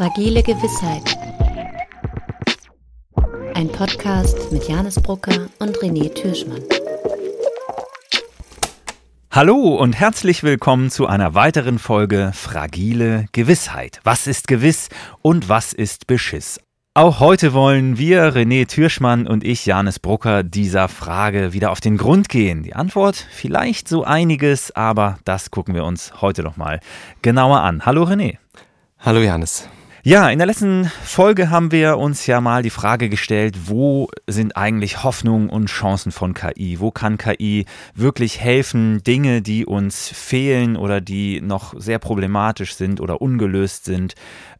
Fragile Gewissheit. Ein Podcast mit Janis Brucker und René Türschmann. Hallo und herzlich willkommen zu einer weiteren Folge Fragile Gewissheit. Was ist gewiss und was ist Beschiss? Auch heute wollen wir, René Türschmann und ich, Janis Brucker, dieser Frage wieder auf den Grund gehen. Die Antwort vielleicht so einiges, aber das gucken wir uns heute nochmal genauer an. Hallo René. Hallo Janis. Ja, in der letzten Folge haben wir uns ja mal die Frage gestellt, wo sind eigentlich Hoffnungen und Chancen von KI? Wo kann KI wirklich helfen, Dinge, die uns fehlen oder die noch sehr problematisch sind oder ungelöst sind,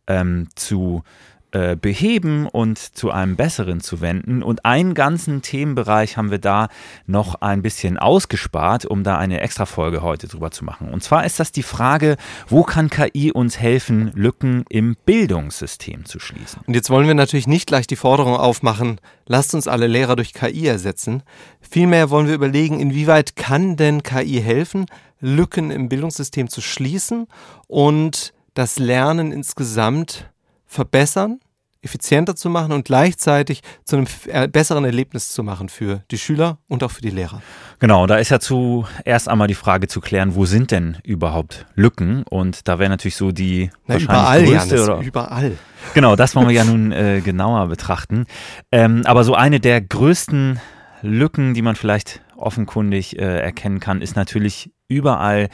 ähm, zu äh, beheben und zu einem besseren zu wenden. Und einen ganzen Themenbereich haben wir da noch ein bisschen ausgespart, um da eine extra Folge heute drüber zu machen. Und zwar ist das die Frage, wo kann KI uns helfen, Lücken im Bildungssystem zu schließen? Und jetzt wollen wir natürlich nicht gleich die Forderung aufmachen, lasst uns alle Lehrer durch KI ersetzen. Vielmehr wollen wir überlegen, inwieweit kann denn KI helfen, Lücken im Bildungssystem zu schließen und das Lernen insgesamt verbessern, effizienter zu machen und gleichzeitig zu einem äh, besseren Erlebnis zu machen für die Schüler und auch für die Lehrer. Genau, da ist ja zuerst einmal die Frage zu klären, wo sind denn überhaupt Lücken? Und da wäre natürlich so die Na, überall, größte Janis, oder überall. Genau, das wollen wir ja nun äh, genauer betrachten. Ähm, aber so eine der größten Lücken, die man vielleicht offenkundig äh, erkennen kann, ist natürlich überall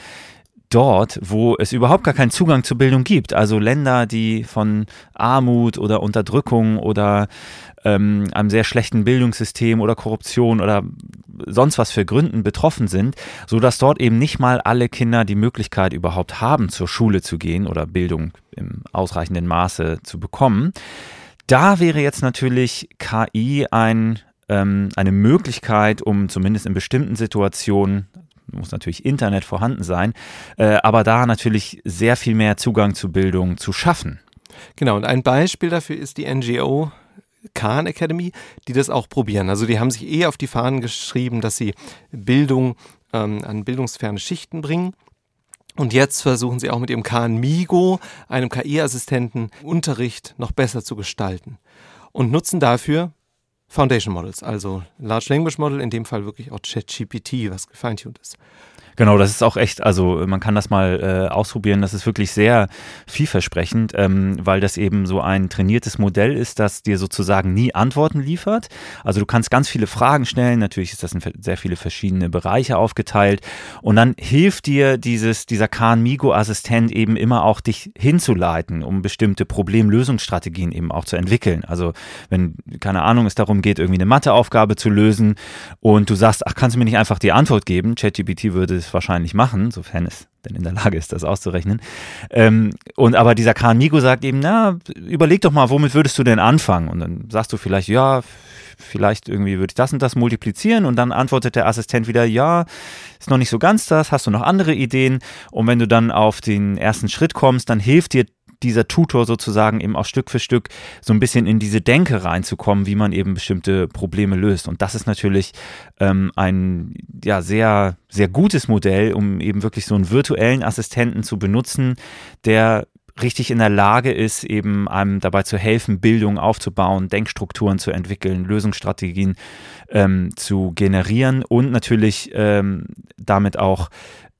dort, wo es überhaupt gar keinen Zugang zur Bildung gibt. Also Länder, die von Armut oder Unterdrückung oder ähm, einem sehr schlechten Bildungssystem oder Korruption oder sonst was für Gründen betroffen sind, so dass dort eben nicht mal alle Kinder die Möglichkeit überhaupt haben, zur Schule zu gehen oder Bildung im ausreichenden Maße zu bekommen. Da wäre jetzt natürlich KI ein ähm, eine Möglichkeit, um zumindest in bestimmten Situationen muss natürlich Internet vorhanden sein, äh, aber da natürlich sehr viel mehr Zugang zu Bildung zu schaffen. Genau, und ein Beispiel dafür ist die NGO Khan Academy, die das auch probieren. Also die haben sich eher auf die Fahnen geschrieben, dass sie Bildung ähm, an bildungsferne Schichten bringen. Und jetzt versuchen sie auch mit ihrem Khan Migo, einem KI-Assistenten, Unterricht noch besser zu gestalten. Und nutzen dafür Foundation Models, also Large Language Model, in dem Fall wirklich auch ChatGPT, was gefeintuned ist. Genau, das ist auch echt, also man kann das mal äh, ausprobieren. Das ist wirklich sehr vielversprechend, ähm, weil das eben so ein trainiertes Modell ist, das dir sozusagen nie Antworten liefert. Also du kannst ganz viele Fragen stellen. Natürlich ist das in sehr viele verschiedene Bereiche aufgeteilt. Und dann hilft dir dieses, dieser Khan Migo Assistent eben immer auch dich hinzuleiten, um bestimmte Problemlösungsstrategien eben auch zu entwickeln. Also wenn, keine Ahnung, es darum geht, irgendwie eine Matheaufgabe zu lösen und du sagst, ach, kannst du mir nicht einfach die Antwort geben? ChatGPT würde es wahrscheinlich machen, sofern es denn in der Lage ist, das auszurechnen. Ähm, und aber dieser Khan Migo sagt eben, na, überleg doch mal, womit würdest du denn anfangen? Und dann sagst du vielleicht, ja, vielleicht irgendwie würde ich das und das multiplizieren und dann antwortet der Assistent wieder, ja, ist noch nicht so ganz das, hast du noch andere Ideen? Und wenn du dann auf den ersten Schritt kommst, dann hilft dir dieser Tutor sozusagen eben auch Stück für Stück so ein bisschen in diese Denke reinzukommen, wie man eben bestimmte Probleme löst. Und das ist natürlich ähm, ein ja sehr, sehr gutes Modell, um eben wirklich so einen virtuellen Assistenten zu benutzen, der richtig in der Lage ist, eben einem dabei zu helfen, Bildung aufzubauen, Denkstrukturen zu entwickeln, Lösungsstrategien ähm, zu generieren und natürlich ähm, damit auch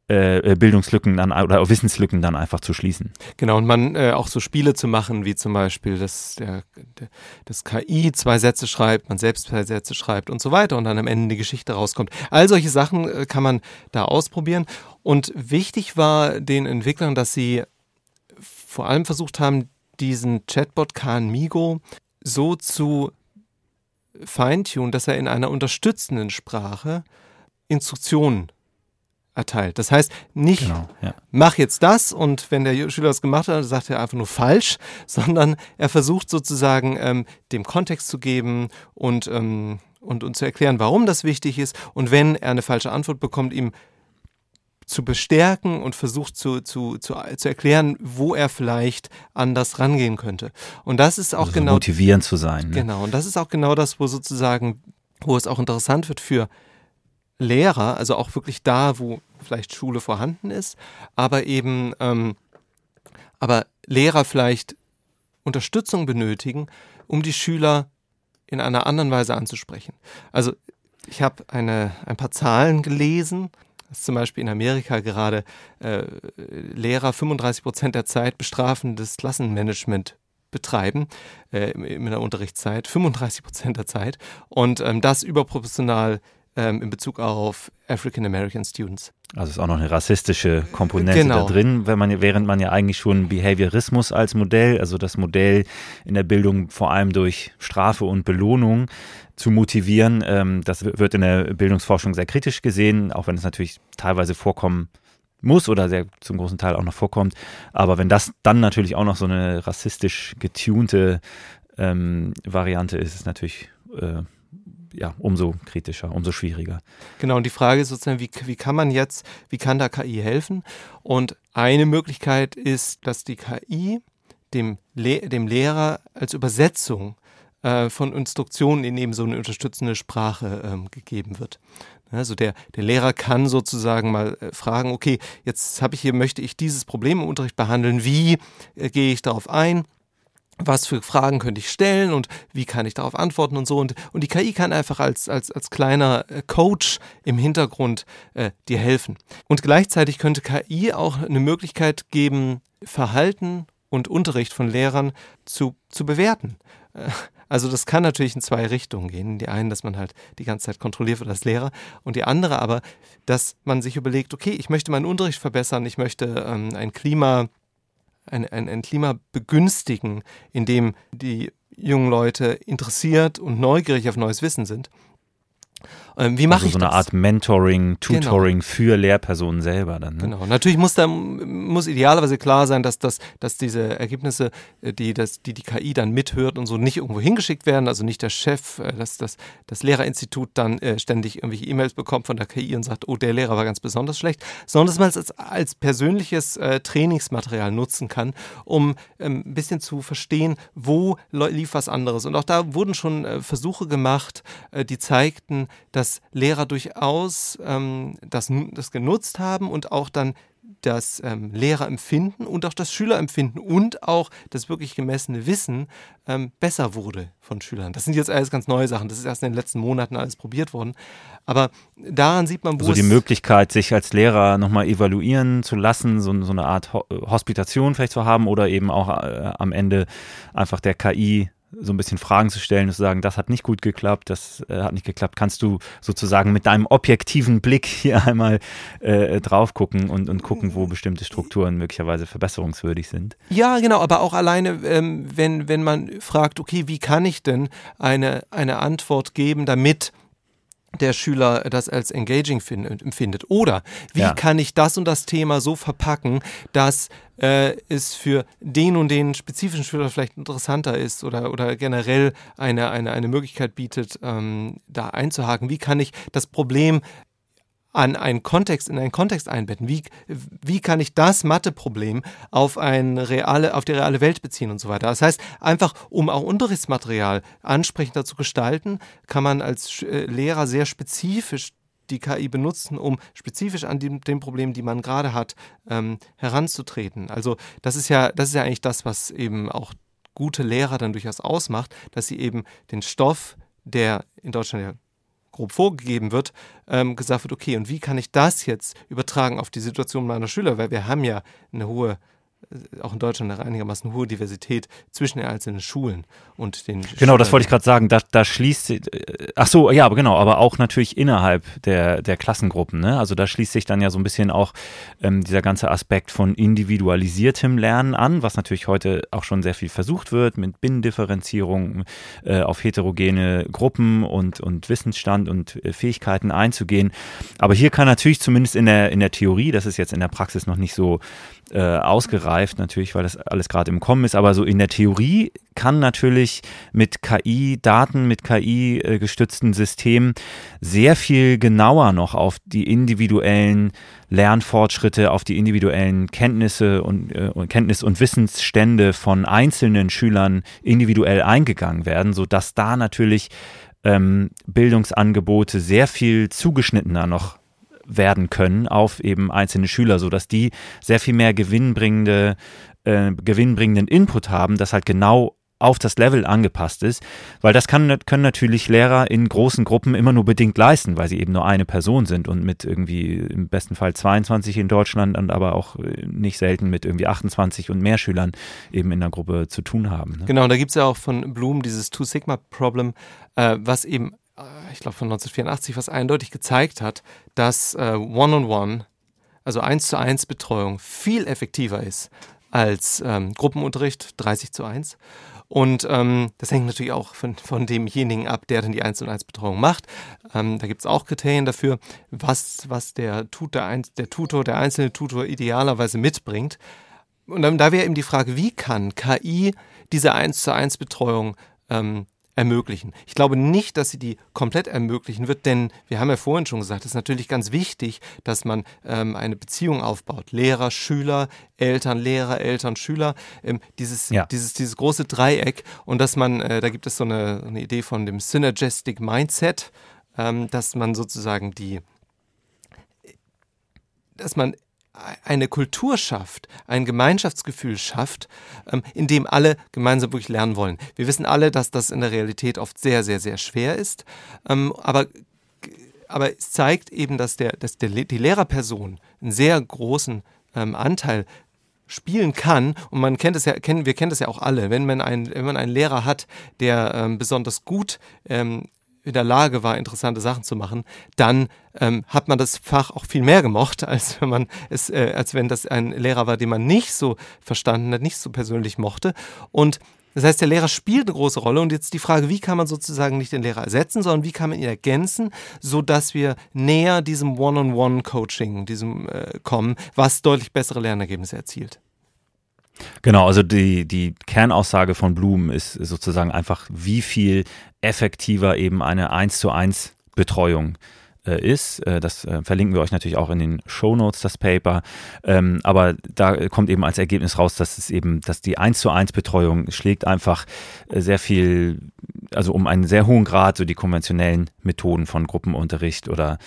äh, Bildungslücken dann oder Wissenslücken dann einfach zu schließen. Genau, und man äh, auch so Spiele zu machen, wie zum Beispiel, dass der, der, das KI zwei Sätze schreibt, man selbst zwei Sätze schreibt und so weiter und dann am Ende die Geschichte rauskommt. All solche Sachen äh, kann man da ausprobieren. Und wichtig war den Entwicklern, dass sie vor allem versucht haben, diesen Chatbot Khan Migo so zu feintunen, dass er in einer unterstützenden Sprache Instruktionen erteilt. Das heißt, nicht genau, ja. mach jetzt das und wenn der Schüler das gemacht hat, sagt er einfach nur falsch, sondern er versucht sozusagen ähm, dem Kontext zu geben und, ähm, und, und zu erklären, warum das wichtig ist und wenn er eine falsche Antwort bekommt, ihm zu bestärken und versucht zu, zu, zu, zu erklären, wo er vielleicht anders rangehen könnte. Und das ist auch also genau. Motivierend zu sein. Ne? Genau. Und das ist auch genau das, wo sozusagen, wo es auch interessant wird für Lehrer, also auch wirklich da, wo vielleicht Schule vorhanden ist, aber eben, ähm, aber Lehrer vielleicht Unterstützung benötigen, um die Schüler in einer anderen Weise anzusprechen. Also ich habe ein paar Zahlen gelesen, dass zum Beispiel in Amerika gerade äh, Lehrer 35 Prozent der Zeit bestrafendes Klassenmanagement betreiben äh, in der Unterrichtszeit, 35 Prozent der Zeit und ähm, das überproportional ähm, in Bezug auf African American Students. Also ist auch noch eine rassistische Komponente Genau. da drin, wenn man, während man ja eigentlich schon Behaviorismus als Modell, also das Modell in der Bildung vor allem durch Strafe und Belohnung zu motivieren, ähm, das wird in der Bildungsforschung sehr kritisch gesehen, auch wenn es natürlich teilweise vorkommen muss oder sehr zum großen Teil auch noch vorkommt. Aber wenn das dann natürlich auch noch so eine rassistisch getunte ähm, Variante ist, ist natürlich äh, ja, umso kritischer, umso schwieriger. Genau, und die Frage ist sozusagen, wie, wie kann man jetzt, wie kann da KI helfen? Und eine Möglichkeit ist, dass die KI dem, Le dem Lehrer als Übersetzung äh, von Instruktionen in eben so eine unterstützende Sprache ähm, gegeben wird. Also der, der Lehrer kann sozusagen mal äh, fragen, okay, jetzt habe ich hier, möchte ich dieses Problem im Unterricht behandeln, wie äh, gehe ich darauf ein? Was für Fragen könnte ich stellen und wie kann ich darauf antworten und so. Und, und die KI kann einfach als, als, als kleiner äh, Coach im Hintergrund äh, dir helfen. Und gleichzeitig könnte KI auch eine Möglichkeit geben, Verhalten und Unterricht von Lehrern zu, zu bewerten. Äh, Also das kann natürlich in zwei Richtungen gehen. Die eine, dass man halt die ganze Zeit kontrolliert wird als Lehrer und die andere aber, dass man sich überlegt, okay, ich möchte meinen Unterricht verbessern, ich möchte ähm, ein Klima ein, ein, ein Klima begünstigen, in dem die jungen Leute interessiert und neugierig auf neues Wissen sind. Ähm, wie mache also ich so eine das? Art Mentoring, Tutoring für Lehrpersonen selber dann. Ne? Genau. Natürlich muss da muss idealerweise klar sein, dass, das, dass diese Ergebnisse, äh, die, das, die die KI dann mithört und so nicht irgendwo hingeschickt werden, also nicht der Chef, äh, dass das, das Lehrerinstitut dann äh, ständig irgendwelche E-Mails bekommt von der KI und sagt, oh, der Lehrer war ganz besonders schlecht, sondern dass man es als, als persönliches äh, Trainingsmaterial nutzen kann, um ähm, ein bisschen zu verstehen, wo lief was anderes. Und auch da wurden schon äh, Versuche gemacht, äh, die zeigten, dass Lehrer durchaus ähm, das, das genutzt haben und auch dann das ähm, Lehrerempfinden und auch das Schülerempfinden und auch das wirklich gemessene Wissen ähm, besser wurde von Schülern. Das sind jetzt alles ganz neue Sachen. Das ist erst in den letzten Monaten alles probiert worden. Aber daran sieht man, wo Also die Möglichkeit, sich als Lehrer nochmal evaluieren zu lassen, so, so eine Art Ho Hospitation vielleicht zu haben oder eben auch äh, am Ende einfach der KI so ein bisschen Fragen zu stellen und zu sagen, das hat nicht gut geklappt, das äh, hat nicht geklappt. Kannst du sozusagen mit deinem objektiven Blick hier einmal äh, drauf gucken und, und gucken, wo bestimmte Strukturen möglicherweise verbesserungswürdig sind? Ja, genau, aber auch alleine, ähm, wenn, wenn man fragt, okay, wie kann ich denn eine, eine Antwort geben, damit der Schüler das als engaging fin- empfindet. Oder wie Ja. kann ich das und das Thema so verpacken, dass äh, es für den und den spezifischen Schüler vielleicht interessanter ist oder, oder generell eine, eine, eine Möglichkeit bietet, ähm, da einzuhaken. Wie kann ich das Problem an einen Kontext, in einen Kontext einbetten. Wie, wie kann ich das Matheproblem auf, auf die reale Welt beziehen und so weiter. Das heißt, einfach um auch Unterrichtsmaterial ansprechender zu gestalten, kann man als äh, Lehrer sehr spezifisch die KI benutzen, um spezifisch an den, den Problemen, die man gerade hat, ähm, heranzutreten. Also das ist ja, das ist ja eigentlich das, was eben auch gute Lehrer dann durchaus ausmacht, dass sie eben den Stoff, der in Deutschland ja grob vorgegeben wird, ähm, gesagt wird, okay, und wie kann ich das jetzt übertragen auf die Situation meiner Schüler? Weil wir haben ja eine hohe, auch in Deutschland eine einigermaßen hohe Diversität zwischen den einzelnen Schulen und den Genau, das wollte ich gerade sagen. Da, da schließt sich, äh, ach so, ja, aber genau, aber auch natürlich innerhalb der, der Klassengruppen. Ne? Also da schließt sich dann ja so ein bisschen auch ähm, dieser ganze Aspekt von individualisiertem Lernen an, was natürlich heute auch schon sehr viel versucht wird mit Binnendifferenzierung äh, auf heterogene Gruppen und, und Wissensstand und äh, Fähigkeiten einzugehen. Aber hier kann natürlich zumindest in der, in der Theorie, das ist jetzt in der Praxis noch nicht so äh, ausgereift, natürlich, weil das alles gerade im Kommen ist, aber so in der Theorie kann natürlich mit KI, Daten mit KI äh, Systemen sehr viel genauer noch auf die individuellen Lernfortschritte, auf die individuellen Kenntnisse und, äh, Kenntnis- und Wissensstände von einzelnen Schülern individuell eingegangen werden, sodass da natürlich ähm, Bildungsangebote sehr viel zugeschnittener noch werden können auf eben einzelne Schüler, sodass die sehr viel mehr gewinnbringende, äh, gewinnbringenden Input haben, das halt genau auf das Level angepasst ist, weil das kann, können natürlich Lehrer in großen Gruppen immer nur bedingt leisten, weil sie eben nur eine Person sind und mit irgendwie im besten Fall 22 in Deutschland und aber auch äh, nicht selten mit irgendwie 28 und mehr Schülern eben in der Gruppe zu tun haben. Ne? Genau, da gibt es ja auch von Bloom dieses Two-Sigma-Problem, äh, was eben, ich glaube von 1984, was eindeutig gezeigt hat, dass äh, One-on-One, also eins zu eins Betreuung, viel effektiver ist als ähm, Gruppenunterricht 30 zu 1 und ähm, das hängt natürlich auch von, von demjenigen ab, der dann die 1 und 1 Betreuung macht. Ähm, da gibt es auch Kriterien dafür, was, was der, Tut, der, der Tutor, der einzelne Tutor idealerweise mitbringt. Und dann, da wäre eben die Frage, wie kann KI diese 1 zu 1 Betreuung ähm, ermöglichen. Ich glaube nicht, dass sie die komplett ermöglichen wird, denn wir haben ja vorhin schon gesagt, es ist natürlich ganz wichtig, dass man ähm, eine Beziehung aufbaut. Lehrer, Schüler, Eltern, Lehrer, Eltern, Schüler, ähm, dieses, ja. dieses, dieses große Dreieck und dass man, äh, da gibt es so eine, eine, Idee von dem Synergistic Mindset, ähm, dass man sozusagen die, dass man eine Kultur schafft, ein Gemeinschaftsgefühl schafft, ähm, in dem alle gemeinsam wirklich lernen wollen. Wir wissen alle, dass das in der Realität oft sehr, sehr, sehr schwer ist, ähm, aber, aber es zeigt eben, dass, der, dass der, die Lehrerperson einen sehr großen ähm, Anteil spielen kann und man kennt es ja, kennen, wir kennen das ja auch alle, wenn man, ein, wenn man einen Lehrer hat, der ähm, besonders gut ähm, in der Lage war, interessante Sachen zu machen, dann ähm, hat man das Fach auch viel mehr gemocht, als wenn man es, äh, als wenn das ein Lehrer war, den man nicht so verstanden hat, nicht so persönlich mochte. Und das heißt, der Lehrer spielt eine große Rolle und jetzt die Frage, wie kann man sozusagen nicht den Lehrer ersetzen, sondern wie kann man ihn ergänzen, sodass wir näher diesem One-on-One-Coaching diesem äh, kommen, was deutlich bessere Lernergebnisse erzielt. Genau, also die, die Kernaussage von Bloom ist sozusagen einfach, wie viel effektiver eben eine 1 zu 1 Betreuung äh, ist. Äh, das äh, verlinken wir euch natürlich auch in den Show Notes, das Paper. Ähm, aber da kommt eben als Ergebnis raus, dass es eben, dass die 1 zu 1 Betreuung schlägt einfach sehr viel, also um einen sehr hohen Grad, so die konventionellen Methoden von Gruppenunterricht oder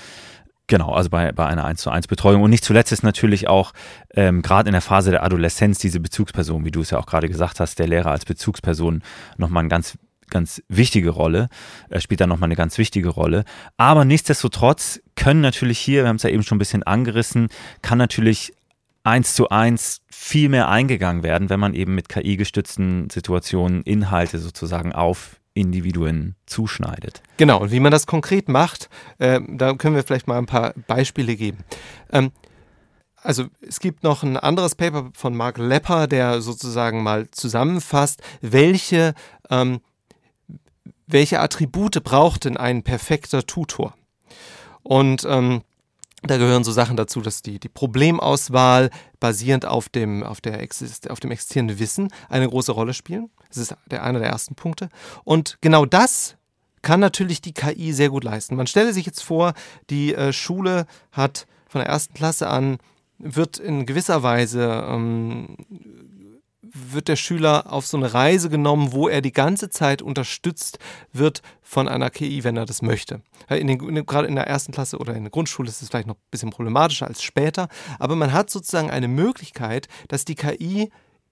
Genau, also bei, bei einer 1 zu 1 Betreuung. Und nicht zuletzt ist natürlich auch ähm, gerade in der Phase der Adoleszenz diese Bezugsperson, wie du es ja auch gerade gesagt hast, der Lehrer als Bezugsperson nochmal ein ganz ganz wichtige Rolle, er spielt da nochmal eine ganz wichtige Rolle. Aber nichtsdestotrotz können natürlich hier, wir haben es ja eben schon ein bisschen angerissen, kann natürlich eins zu eins viel mehr eingegangen werden, wenn man eben mit KI-gestützten Situationen Inhalte sozusagen auf Individuen zuschneidet. Genau, und wie man das konkret macht, äh, da können wir vielleicht mal ein paar Beispiele geben. Ähm, also es gibt noch ein anderes Paper von Mark Lepper, der sozusagen mal zusammenfasst, welche, ähm, welche Attribute braucht denn ein perfekter Tutor? Und ähm, da gehören so Sachen dazu, dass die, die Problemauswahl basierend auf dem, auf, der auf dem existierenden Wissen eine große Rolle spielen. Das ist der, einer der ersten Punkte. Und genau das kann natürlich die KI sehr gut leisten. Man stelle sich jetzt vor, die äh, Schule hat von der ersten Klasse an, wird in gewisser Weise ähm, wird der Schüler auf so eine Reise genommen, wo er die ganze Zeit unterstützt wird von einer KI, wenn er das möchte. In den, in, gerade in der ersten Klasse oder in der Grundschule ist es vielleicht noch ein bisschen problematischer als später, aber man hat sozusagen eine Möglichkeit, dass die KI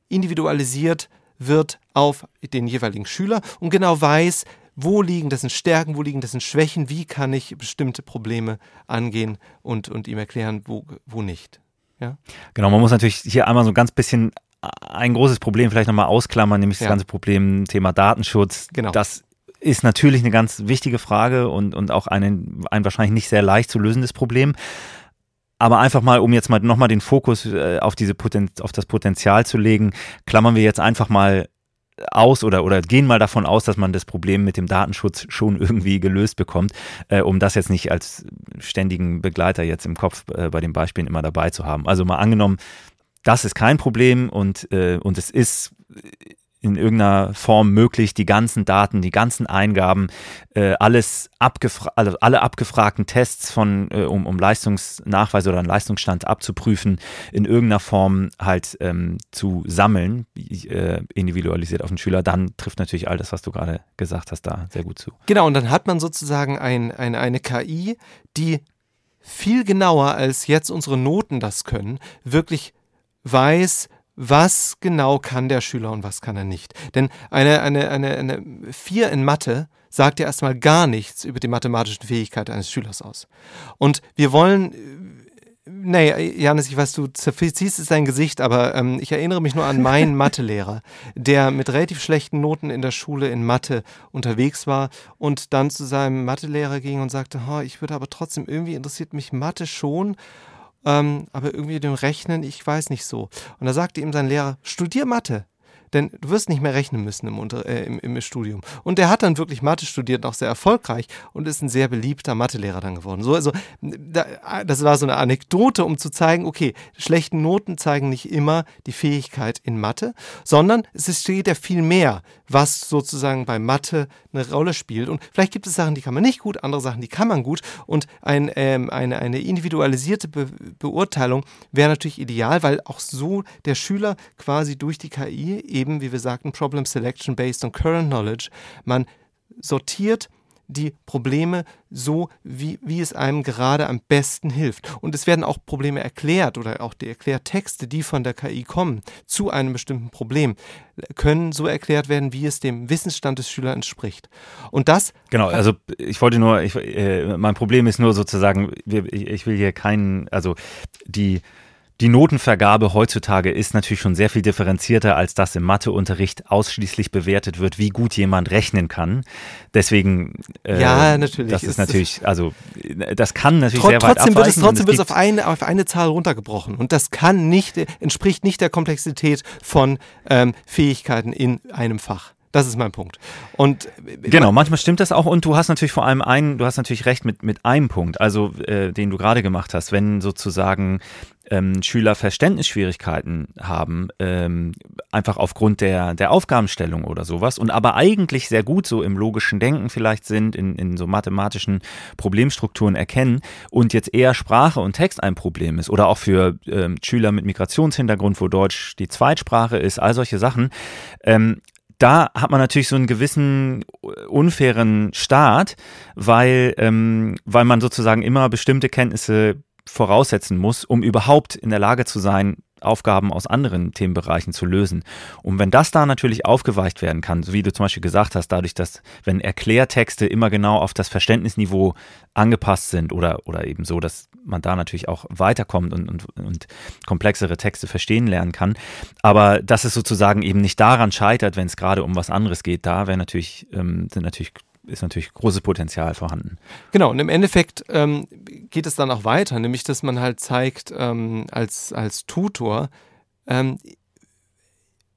individualisiert wird auf den jeweiligen Schüler und genau weiß, wo liegen dessen Stärken, wo liegen dessen Schwächen, wie kann ich bestimmte Probleme angehen und, und ihm erklären, wo, wo nicht. Ja? Genau, man muss natürlich hier einmal so ein ganz bisschen ein großes Problem vielleicht nochmal ausklammern, nämlich das ja. ganze Problem Thema Datenschutz. Genau. Das ist natürlich eine ganz wichtige Frage und, und auch ein, ein wahrscheinlich nicht sehr leicht zu lösendes Problem. Aber einfach mal, um jetzt mal nochmal den Fokus äh, auf, diese Poten auf das Potenzial zu legen, klammern wir jetzt einfach mal aus oder, oder gehen mal davon aus, dass man das Problem mit dem Datenschutz schon irgendwie gelöst bekommt, äh, um das jetzt nicht als ständigen Begleiter jetzt im Kopf äh, bei den Beispielen immer dabei zu haben. Also mal angenommen, das ist kein Problem und, äh, und es ist in irgendeiner Form möglich, die ganzen Daten, die ganzen Eingaben, äh, alles abgefra also alle abgefragten Tests von, äh, um, um Leistungsnachweis oder einen Leistungsstand abzuprüfen, in irgendeiner Form halt ähm, zu sammeln, äh, individualisiert auf den Schüler, dann trifft natürlich all das, was du gerade gesagt hast, da sehr gut zu. Genau, und dann hat man sozusagen ein, ein, eine KI, die viel genauer als jetzt unsere Noten das können, wirklich weiß, was genau kann der Schüler und was kann er nicht. Denn eine, eine, eine, eine 4 in Mathe sagt ja erstmal gar nichts über die mathematischen Fähigkeiten eines Schülers aus. Und wir wollen Nee, Janis, ich weiß, du zerziehst es dein Gesicht, aber ähm, ich erinnere mich nur an meinen Mathelehrer, der mit relativ schlechten Noten in der Schule in Mathe unterwegs war und dann zu seinem Mathelehrer ging und sagte, oh, ich würde aber trotzdem, irgendwie interessiert mich Mathe schon, ähm, aber irgendwie dem Rechnen, ich weiß nicht so. Und da sagte ihm sein Lehrer, studier Mathe denn du wirst nicht mehr rechnen müssen im, Unter äh, im, im, Studium. Und der hat dann wirklich Mathe studiert, auch sehr erfolgreich und ist ein sehr beliebter Mathelehrer dann geworden. So, also, da, das war so eine Anekdote, um zu zeigen, okay, schlechte Noten zeigen nicht immer die Fähigkeit in Mathe, sondern es steht ja viel mehr, was sozusagen bei Mathe eine Rolle spielt. Und vielleicht gibt es Sachen, die kann man nicht gut, andere Sachen, die kann man gut. Und ein, ähm, eine, eine individualisierte Be Beurteilung wäre natürlich ideal, weil auch so der Schüler quasi durch die KI eben, wie wir sagten, Problem Selection based on Current Knowledge, man sortiert die Probleme so, wie, wie es einem gerade am besten hilft. Und es werden auch Probleme erklärt oder auch die Erklärtexte, die von der KI kommen, zu einem bestimmten Problem, können so erklärt werden, wie es dem Wissensstand des Schülers entspricht. Und das. Genau, also ich wollte nur, ich, äh, mein Problem ist nur sozusagen, ich will hier keinen, also die die Notenvergabe heutzutage ist natürlich schon sehr viel differenzierter, als das im Matheunterricht ausschließlich bewertet wird, wie gut jemand rechnen kann. Deswegen, äh, ja, natürlich. Das ist, ist natürlich, also das kann natürlich sehr weit trotzdem wird es Trotzdem wird es auf eine, auf eine Zahl runtergebrochen und das kann nicht, entspricht nicht der Komplexität von ähm, Fähigkeiten in einem Fach. Das ist mein Punkt. Und äh, genau, manchmal stimmt das auch und du hast natürlich vor allem einen, du hast natürlich recht mit, mit einem Punkt, also äh, den du gerade gemacht hast, wenn sozusagen ähm, Schüler Verständnisschwierigkeiten haben, ähm, einfach aufgrund der, der Aufgabenstellung oder sowas und aber eigentlich sehr gut so im logischen Denken vielleicht sind, in, in so mathematischen Problemstrukturen erkennen und jetzt eher Sprache und Text ein Problem ist oder auch für ähm, Schüler mit Migrationshintergrund, wo Deutsch die Zweitsprache ist, all solche Sachen, ähm, da hat man natürlich so einen gewissen unfairen Start, weil, ähm, weil man sozusagen immer bestimmte Kenntnisse voraussetzen muss, um überhaupt in der Lage zu sein, Aufgaben aus anderen Themenbereichen zu lösen. Und wenn das da natürlich aufgeweicht werden kann, so wie du zum Beispiel gesagt hast, dadurch, dass wenn Erklärtexte immer genau auf das Verständnisniveau angepasst sind oder, oder eben so, dass man da natürlich auch weiterkommt und, und, und komplexere Texte verstehen lernen kann. Aber dass es sozusagen eben nicht daran scheitert, wenn es gerade um was anderes geht, da wäre natürlich, ähm, sind natürlich ist natürlich großes Potenzial vorhanden. Genau, und im Endeffekt ähm, geht es dann auch weiter, nämlich dass man halt zeigt, ähm, als, als Tutor, ähm,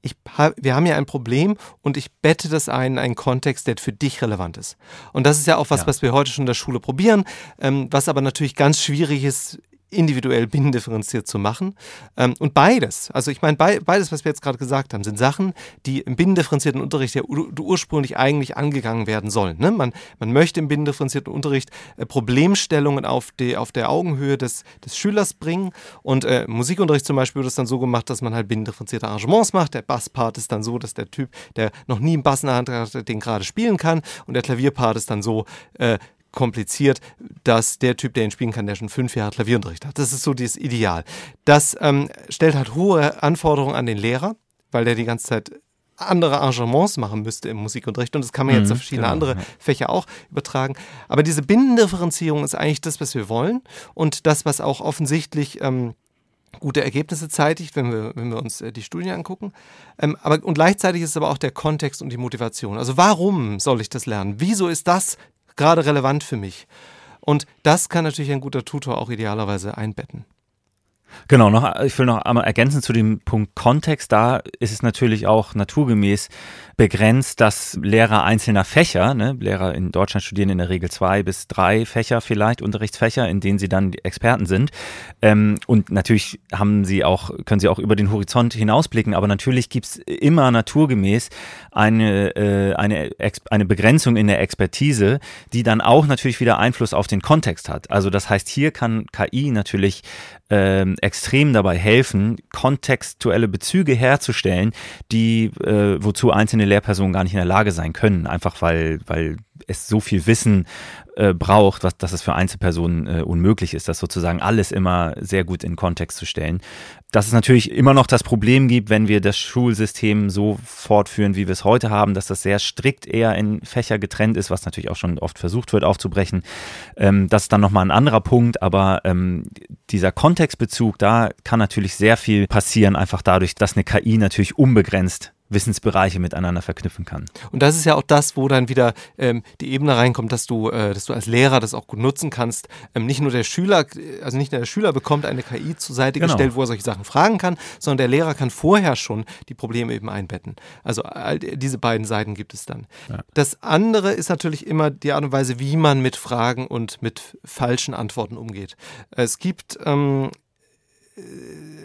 ich, wir haben ja ein Problem und ich bette das ein in einen Kontext, der für dich relevant ist. Und das ist ja auch was, ja. was wir heute schon in der Schule probieren, ähm, was aber natürlich ganz schwierig ist individuell binnendifferenziert zu machen. Ähm, und beides, also ich meine, beides, was wir jetzt gerade gesagt haben, sind Sachen, die im binnendifferenzierten Unterricht ja ursprünglich eigentlich angegangen werden sollen. Ne? Man, man möchte im binnendifferenzierten Unterricht äh, Problemstellungen auf, die, auf der Augenhöhe des, des Schülers bringen. Und äh, Musikunterricht zum Beispiel wird es dann so gemacht, dass man halt binnendifferenzierte Arrangements macht. Der Basspart ist dann so, dass der Typ, der noch nie einen Bass in der Hand hat, den gerade spielen kann. Und der Klavierpart ist dann so, äh, kompliziert, dass der Typ, der ihn spielen kann, der schon fünf Jahre Klavierunterricht hat. Das ist so das Ideal. Das ähm, stellt halt hohe Anforderungen an den Lehrer, weil der die ganze Zeit andere Arrangements machen müsste im Musikunterricht und das kann man jetzt mhm, auf verschiedene genau, andere Fächer auch übertragen. Aber diese Binnendifferenzierung ist eigentlich das, was wir wollen und das, was auch offensichtlich ähm, gute Ergebnisse zeitigt, wenn wir, wenn wir uns äh, die Studien angucken. Ähm, aber, und gleichzeitig ist es aber auch der Kontext und die Motivation. Also warum soll ich das lernen? Wieso ist das gerade relevant für mich. Und das kann natürlich ein guter Tutor auch idealerweise einbetten. Genau, noch, ich will noch einmal ergänzen zu dem Punkt Kontext. Da ist es natürlich auch naturgemäß begrenzt, dass Lehrer einzelner Fächer, ne, Lehrer in Deutschland studieren in der Regel zwei bis drei Fächer vielleicht, Unterrichtsfächer, in denen sie dann Experten sind. Ähm, und natürlich haben sie auch, können sie auch über den Horizont hinausblicken, aber natürlich gibt's immer naturgemäß eine, äh, eine, eine Begrenzung in der Expertise, die dann auch natürlich wieder Einfluss auf den Kontext hat. Also das heißt, hier kann KI natürlich ähm, extrem dabei helfen, kontextuelle Bezüge herzustellen, die äh, wozu einzelne Lehrpersonen gar nicht in der Lage sein können, einfach weil, weil es so viel Wissen äh, braucht, was, dass es für Einzelpersonen äh, unmöglich ist, das sozusagen alles immer sehr gut in Kontext zu stellen. Dass es natürlich immer noch das Problem gibt, wenn wir das Schulsystem so fortführen, wie wir es heute haben, dass das sehr strikt eher in Fächer getrennt ist, was natürlich auch schon oft versucht wird aufzubrechen. Ähm, das ist dann nochmal ein anderer Punkt, aber ähm, dieser Kontextbezug, da kann natürlich sehr viel passieren, einfach dadurch, dass eine KI natürlich unbegrenzt Wissensbereiche miteinander verknüpfen kann. Und das ist ja auch das, wo dann wieder ähm, die Ebene reinkommt, dass du, äh, dass du als Lehrer das auch gut nutzen kannst. Ähm, nicht nur der Schüler, also nicht nur der Schüler bekommt eine KI zur Seite genau. gestellt, wo er solche Sachen fragen kann, sondern der Lehrer kann vorher schon die Probleme eben einbetten. Also all diese beiden Seiten gibt es dann. Ja. Das andere ist natürlich immer die Art und Weise, wie man mit Fragen und mit falschen Antworten umgeht. Es gibt ähm,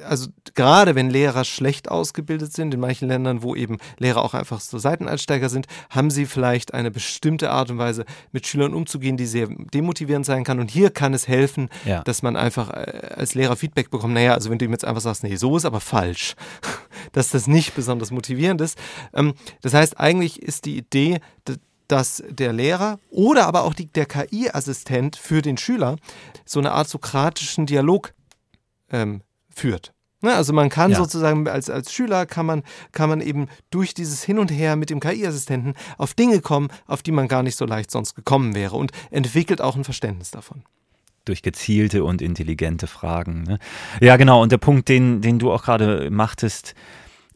also gerade wenn Lehrer schlecht ausgebildet sind, in manchen Ländern, wo eben Lehrer auch einfach so Seiteneinsteiger sind, haben sie vielleicht eine bestimmte Art und Weise, mit Schülern umzugehen, die sehr demotivierend sein kann. Und hier kann es helfen, ja. dass man einfach äh, als Lehrer Feedback bekommt, naja, also wenn du ihm jetzt einfach sagst, nee, so ist aber falsch, dass das nicht besonders motivierend ist. Ähm, das heißt, eigentlich ist die Idee, dass der Lehrer oder aber auch die, der KI-Assistent für den Schüler so eine Art sokratischen Dialog ähm, führt. Ne, also man kann ja. sozusagen als, als Schüler kann man, kann man eben durch dieses Hin und Her mit dem KI-Assistenten auf Dinge kommen, auf die man gar nicht so leicht sonst gekommen wäre und entwickelt auch ein Verständnis davon durch gezielte und intelligente Fragen. Ne? Ja, genau. Und der Punkt, den, den du auch gerade machtest,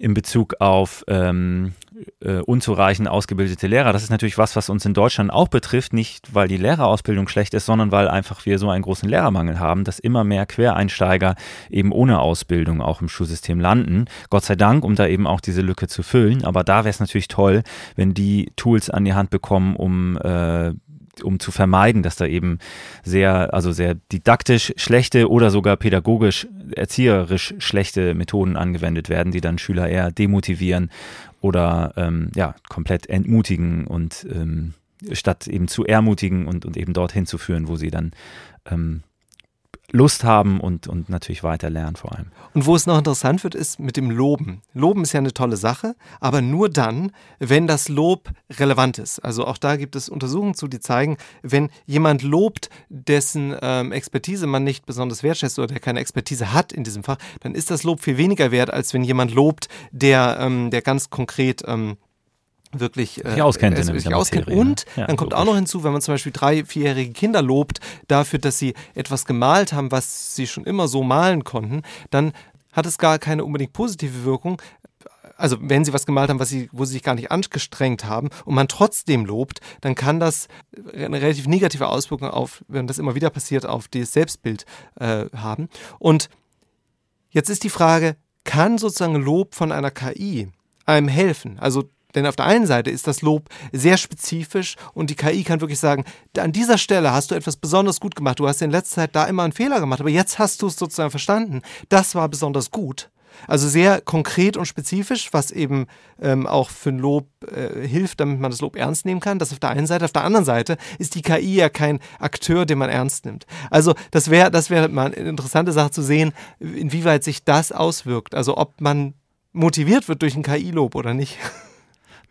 in Bezug auf ähm, äh, unzureichend ausgebildete Lehrer. Das ist natürlich was, was uns in Deutschland auch betrifft, nicht weil die Lehrerausbildung schlecht ist, sondern weil einfach wir so einen großen Lehrermangel haben, dass immer mehr Quereinsteiger eben ohne Ausbildung auch im Schulsystem landen. Gott sei Dank, um da eben auch diese Lücke zu füllen. Aber da wäre es natürlich toll, wenn die Tools an die Hand bekommen, um äh, um zu vermeiden, dass da eben sehr, also sehr didaktisch schlechte oder sogar pädagogisch, erzieherisch schlechte Methoden angewendet werden, die dann Schüler eher demotivieren oder ähm, ja, komplett entmutigen und ähm, statt eben zu ermutigen und, und eben dorthin zu führen, wo sie dann ähm, Lust haben und, und natürlich weiter lernen vor allem. Und wo es noch interessant wird, ist mit dem Loben. Loben ist ja eine tolle Sache, aber nur dann, wenn das Lob relevant ist. Also auch da gibt es Untersuchungen zu, die zeigen, wenn jemand lobt, dessen ähm, Expertise man nicht besonders wertschätzt oder der keine Expertise hat in diesem Fach, dann ist das Lob viel weniger wert, als wenn jemand lobt, der, ähm, der ganz konkret ähm, wirklich äh, sich auskennt. Äh, sich auskennt. Und ja, dann kommt logisch. auch noch hinzu, wenn man zum Beispiel drei, vierjährige Kinder lobt dafür, dass sie etwas gemalt haben, was sie schon immer so malen konnten, dann hat es gar keine unbedingt positive Wirkung. Also wenn sie was gemalt haben, was sie, wo sie sich gar nicht angestrengt haben und man trotzdem lobt, dann kann das eine relativ negative Auswirkung auf, wenn das immer wieder passiert, auf das Selbstbild äh, haben. Und jetzt ist die Frage, kann sozusagen Lob von einer KI einem helfen? Also denn auf der einen Seite ist das Lob sehr spezifisch und die KI kann wirklich sagen, an dieser Stelle hast du etwas besonders gut gemacht. Du hast in letzter Zeit da immer einen Fehler gemacht, aber jetzt hast du es sozusagen verstanden. Das war besonders gut. Also sehr konkret und spezifisch, was eben ähm, auch für ein Lob äh, hilft, damit man das Lob ernst nehmen kann. Das auf der einen Seite. Auf der anderen Seite ist die KI ja kein Akteur, den man ernst nimmt. Also das wäre das wär mal eine interessante Sache zu sehen, inwieweit sich das auswirkt. Also ob man motiviert wird durch ein KI-Lob oder nicht.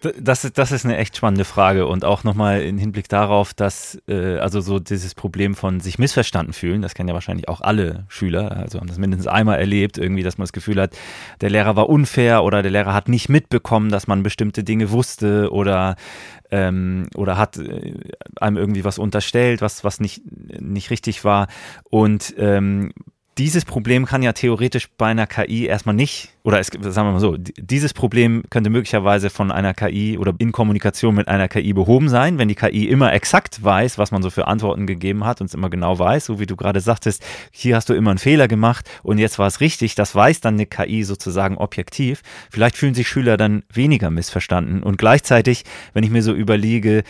Das, ist, das ist eine echt spannende Frage und auch nochmal im Hinblick darauf, dass äh, also so dieses Problem von sich missverstanden fühlen, das kennen ja wahrscheinlich auch alle Schüler, also haben das mindestens einmal erlebt, irgendwie, dass man das Gefühl hat, der Lehrer war unfair oder der Lehrer hat nicht mitbekommen, dass man bestimmte Dinge wusste oder ähm, oder hat äh, einem irgendwie was unterstellt, was, was nicht, nicht richtig war. Und ähm, dieses Problem kann ja theoretisch bei einer KI erstmal nicht, oder es, sagen wir mal so, dieses Problem könnte möglicherweise von einer KI oder in Kommunikation mit einer KI behoben sein, wenn die KI immer exakt weiß, was man so für Antworten gegeben hat und es immer genau weiß, so wie du gerade sagtest, hier hast du immer einen Fehler gemacht und jetzt war es richtig, das weiß dann eine KI sozusagen objektiv. Vielleicht fühlen sich Schüler dann weniger missverstanden und gleichzeitig, wenn ich mir so überlege,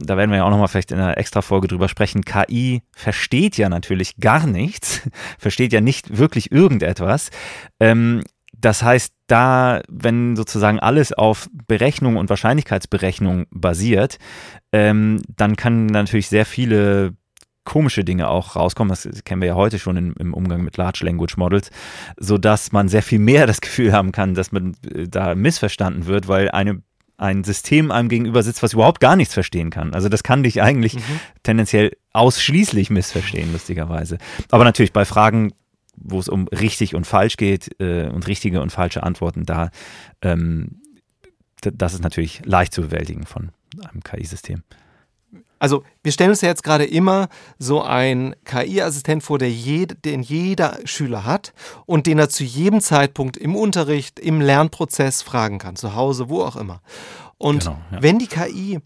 da werden wir ja auch nochmal vielleicht in einer extra Folge drüber sprechen, KI versteht ja natürlich gar nichts, versteht ja nicht wirklich irgendetwas. Ähm, das heißt, da, wenn sozusagen alles auf Berechnung und Wahrscheinlichkeitsberechnung basiert, ähm, dann kann natürlich sehr viele komische Dinge auch rauskommen. Das kennen wir ja heute schon in, im Umgang mit Large Language Models, sodass man sehr viel mehr das Gefühl haben kann, dass man äh, da missverstanden wird, weil eine ein System einem gegenüber sitzt, was überhaupt gar nichts verstehen kann. Also das kann dich eigentlich mhm. tendenziell ausschließlich missverstehen, lustigerweise. Aber natürlich bei Fragen, wo es um richtig und falsch geht äh, und richtige und falsche Antworten, da ähm, das ist natürlich leicht zu bewältigen von einem KI-System. Also wir stellen uns ja jetzt gerade immer so einen KI-Assistent vor, der jed, den jeder Schüler hat und den er zu jedem Zeitpunkt im Unterricht, im Lernprozess fragen kann, zu Hause, wo auch immer. Und genau, ja. wenn die KI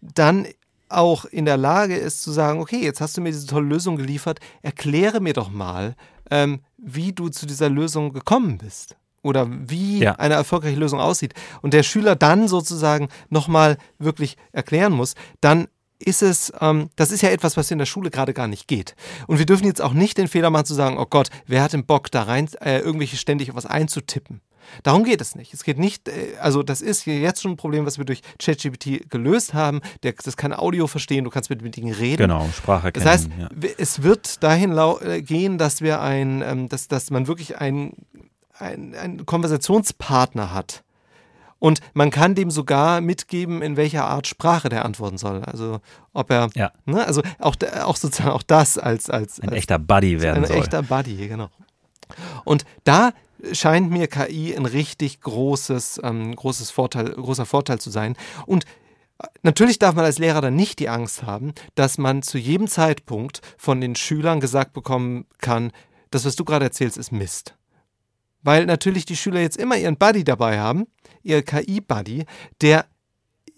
dann auch in der Lage ist zu sagen, okay, jetzt hast du mir diese tolle Lösung geliefert, erkläre mir doch mal, ähm, wie du zu dieser Lösung gekommen bist oder wie ja. eine erfolgreiche Lösung aussieht und der Schüler dann sozusagen nochmal wirklich erklären muss, dann ist es, ähm, das ist ja etwas, was in der Schule gerade gar nicht geht. Und wir dürfen jetzt auch nicht den Fehler machen zu sagen, oh Gott, wer hat den Bock, da rein äh, irgendwelche ständig was einzutippen. Darum geht es nicht. Es geht nicht, äh, also das ist jetzt schon ein Problem, was wir durch ChatGPT gelöst haben. Der, das kann Audio verstehen, du kannst mit, mit Dingen reden. Genau, Sprache Das heißt, ja. es wird dahin äh, gehen, dass wir ein, ähm, dass, dass man wirklich einen ein Konversationspartner hat und man kann dem sogar mitgeben, in welcher Art Sprache der antworten soll. Also ob er, ja. ne, also auch, auch sozusagen auch das als, als ein als, echter Buddy werden ein soll. Ein echter Buddy, genau. Und da scheint mir KI ein richtig großes, ähm, großes Vorteil, großer Vorteil zu sein. Und Natürlich darf man als Lehrer dann nicht die Angst haben, dass man zu jedem Zeitpunkt von den Schülern gesagt bekommen kann, das, was du gerade erzählst, ist Mist. Weil natürlich die Schüler jetzt immer ihren Buddy dabei haben, ihr KI-Buddy, der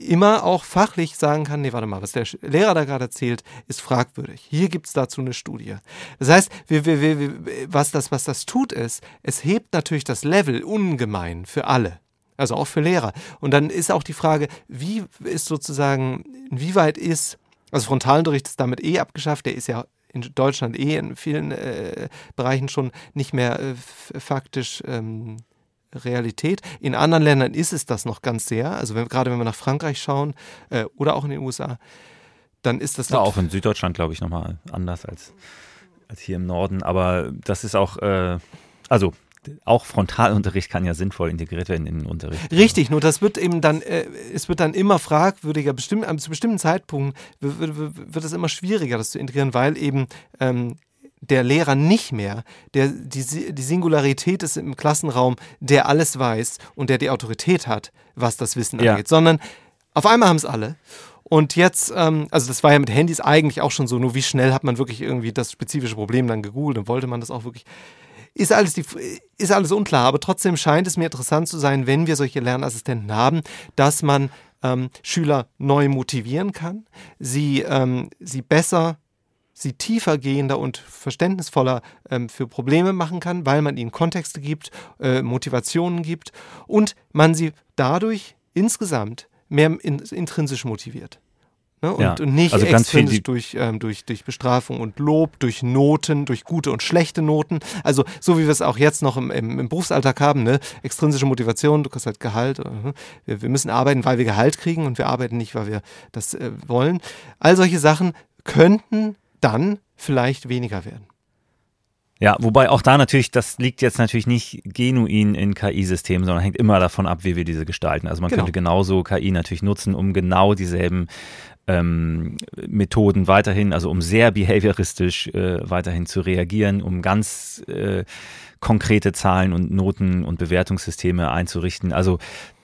immer auch fachlich sagen kann, nee, warte mal, was der Lehrer da gerade erzählt, ist fragwürdig. Hier gibt es dazu eine Studie. Das heißt, wir, wir, wir, was, das, was das tut, ist, es hebt natürlich das Level ungemein für alle. Also auch für Lehrer. Und dann ist auch die Frage, wie ist sozusagen, inwieweit ist, also Frontalunterricht ist damit eh abgeschafft, der ist ja in Deutschland eh in vielen äh, Bereichen schon nicht mehr äh, faktisch ähm, Realität. In anderen Ländern ist es das noch ganz sehr. Also wenn, gerade wenn wir nach Frankreich schauen äh, oder auch in den USA, dann ist das ja, auch in Süddeutschland glaube ich nochmal anders als als hier im Norden. Aber das ist auch äh, also auch Frontalunterricht kann ja sinnvoll integriert werden in den Unterricht. Richtig, nur das wird eben dann, äh, es wird dann immer fragwürdiger, bestimmt, zu bestimmten Zeitpunkten wird, wird, wird es immer schwieriger, das zu integrieren, weil eben ähm, der Lehrer nicht mehr, der die, die Singularität ist im Klassenraum, der alles weiß und der die Autorität hat, was das Wissen ja. angeht, sondern auf einmal haben es alle. Und jetzt, ähm, also das war ja mit Handys eigentlich auch schon so, nur wie schnell hat man wirklich irgendwie das spezifische Problem dann gegoogelt und wollte man das auch wirklich ist alles, die, ist alles unklar, aber trotzdem scheint es mir interessant zu sein, wenn wir solche Lernassistenten haben, dass man ähm, Schüler neu motivieren kann, sie, ähm, sie besser sie tiefer gehender und verständnisvoller ähm, für Probleme machen kann, weil man ihnen Kontexte gibt, äh, Motivationen gibt und man sie dadurch insgesamt mehr in, intrinsisch motiviert. Ne? Und, ja. und, nicht also extrinsisch durch, ähm, durch, durch Bestrafung und Lob, durch Noten, durch gute und schlechte Noten. Also so wie wir es auch jetzt noch im, im, im Berufsalltag haben, ne? extrinsische Motivation, du kriegst halt Gehalt. Äh, wir, wir, müssen arbeiten, weil wir Gehalt kriegen und wir arbeiten nicht, weil wir das äh, wollen. All solche Sachen könnten dann vielleicht weniger werden. Ja, wobei auch da natürlich, das liegt jetzt natürlich nicht genuin in KI-Systemen, sondern hängt immer davon ab, wie wir diese gestalten. Also man genau. könnte genauso KI natürlich nutzen, um genau dieselben ähm, Methoden weiterhin, also um sehr behavioristisch äh, weiterhin zu reagieren, um ganz äh, konkrete Zahlen und Noten und Bewertungssysteme einzurichten. Also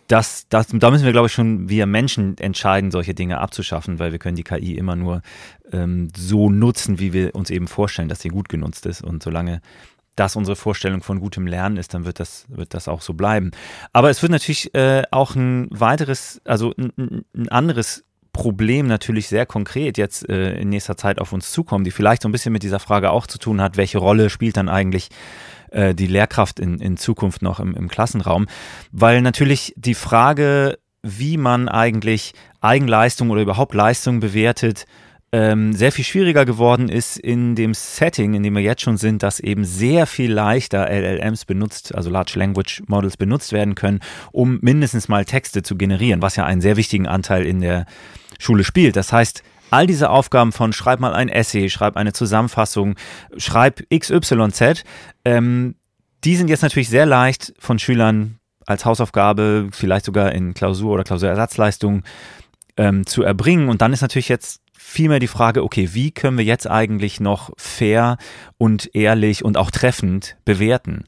das, das, da müssen wir, glaube ich, schon wir Menschen entscheiden, solche Dinge abzuschaffen, weil wir können die KI immer nur ähm, so nutzen, wie wir uns eben vorstellen, dass sie gut genutzt ist. Und solange das unsere Vorstellung von gutem Lernen ist, dann wird das, wird das auch so bleiben. Aber es wird natürlich äh, auch ein weiteres, also ein, ein anderes Problem natürlich sehr konkret jetzt äh, in nächster Zeit auf uns zukommen, die vielleicht so ein bisschen mit dieser Frage auch zu tun hat, welche Rolle spielt dann eigentlich äh, die Lehrkraft in, in Zukunft noch im, im Klassenraum? Weil natürlich die Frage, wie man eigentlich Eigenleistung oder überhaupt Leistung bewertet, ähm, sehr viel schwieriger geworden ist in dem Setting, in dem wir jetzt schon sind, dass eben sehr viel leichter LLMs benutzt, also Large Language Models benutzt werden können, um mindestens mal Texte zu generieren, was ja einen sehr wichtigen Anteil in der Schule spielt. Das heißt, all diese Aufgaben von schreib mal ein Essay, schreib eine Zusammenfassung, schreib XYZ, ähm, die sind jetzt natürlich sehr leicht von Schülern als Hausaufgabe, vielleicht sogar in Klausur oder Klausurersatzleistung ähm, zu erbringen. Und dann ist natürlich jetzt vielmehr die Frage, okay, wie können wir jetzt eigentlich noch fair und ehrlich und auch treffend bewerten?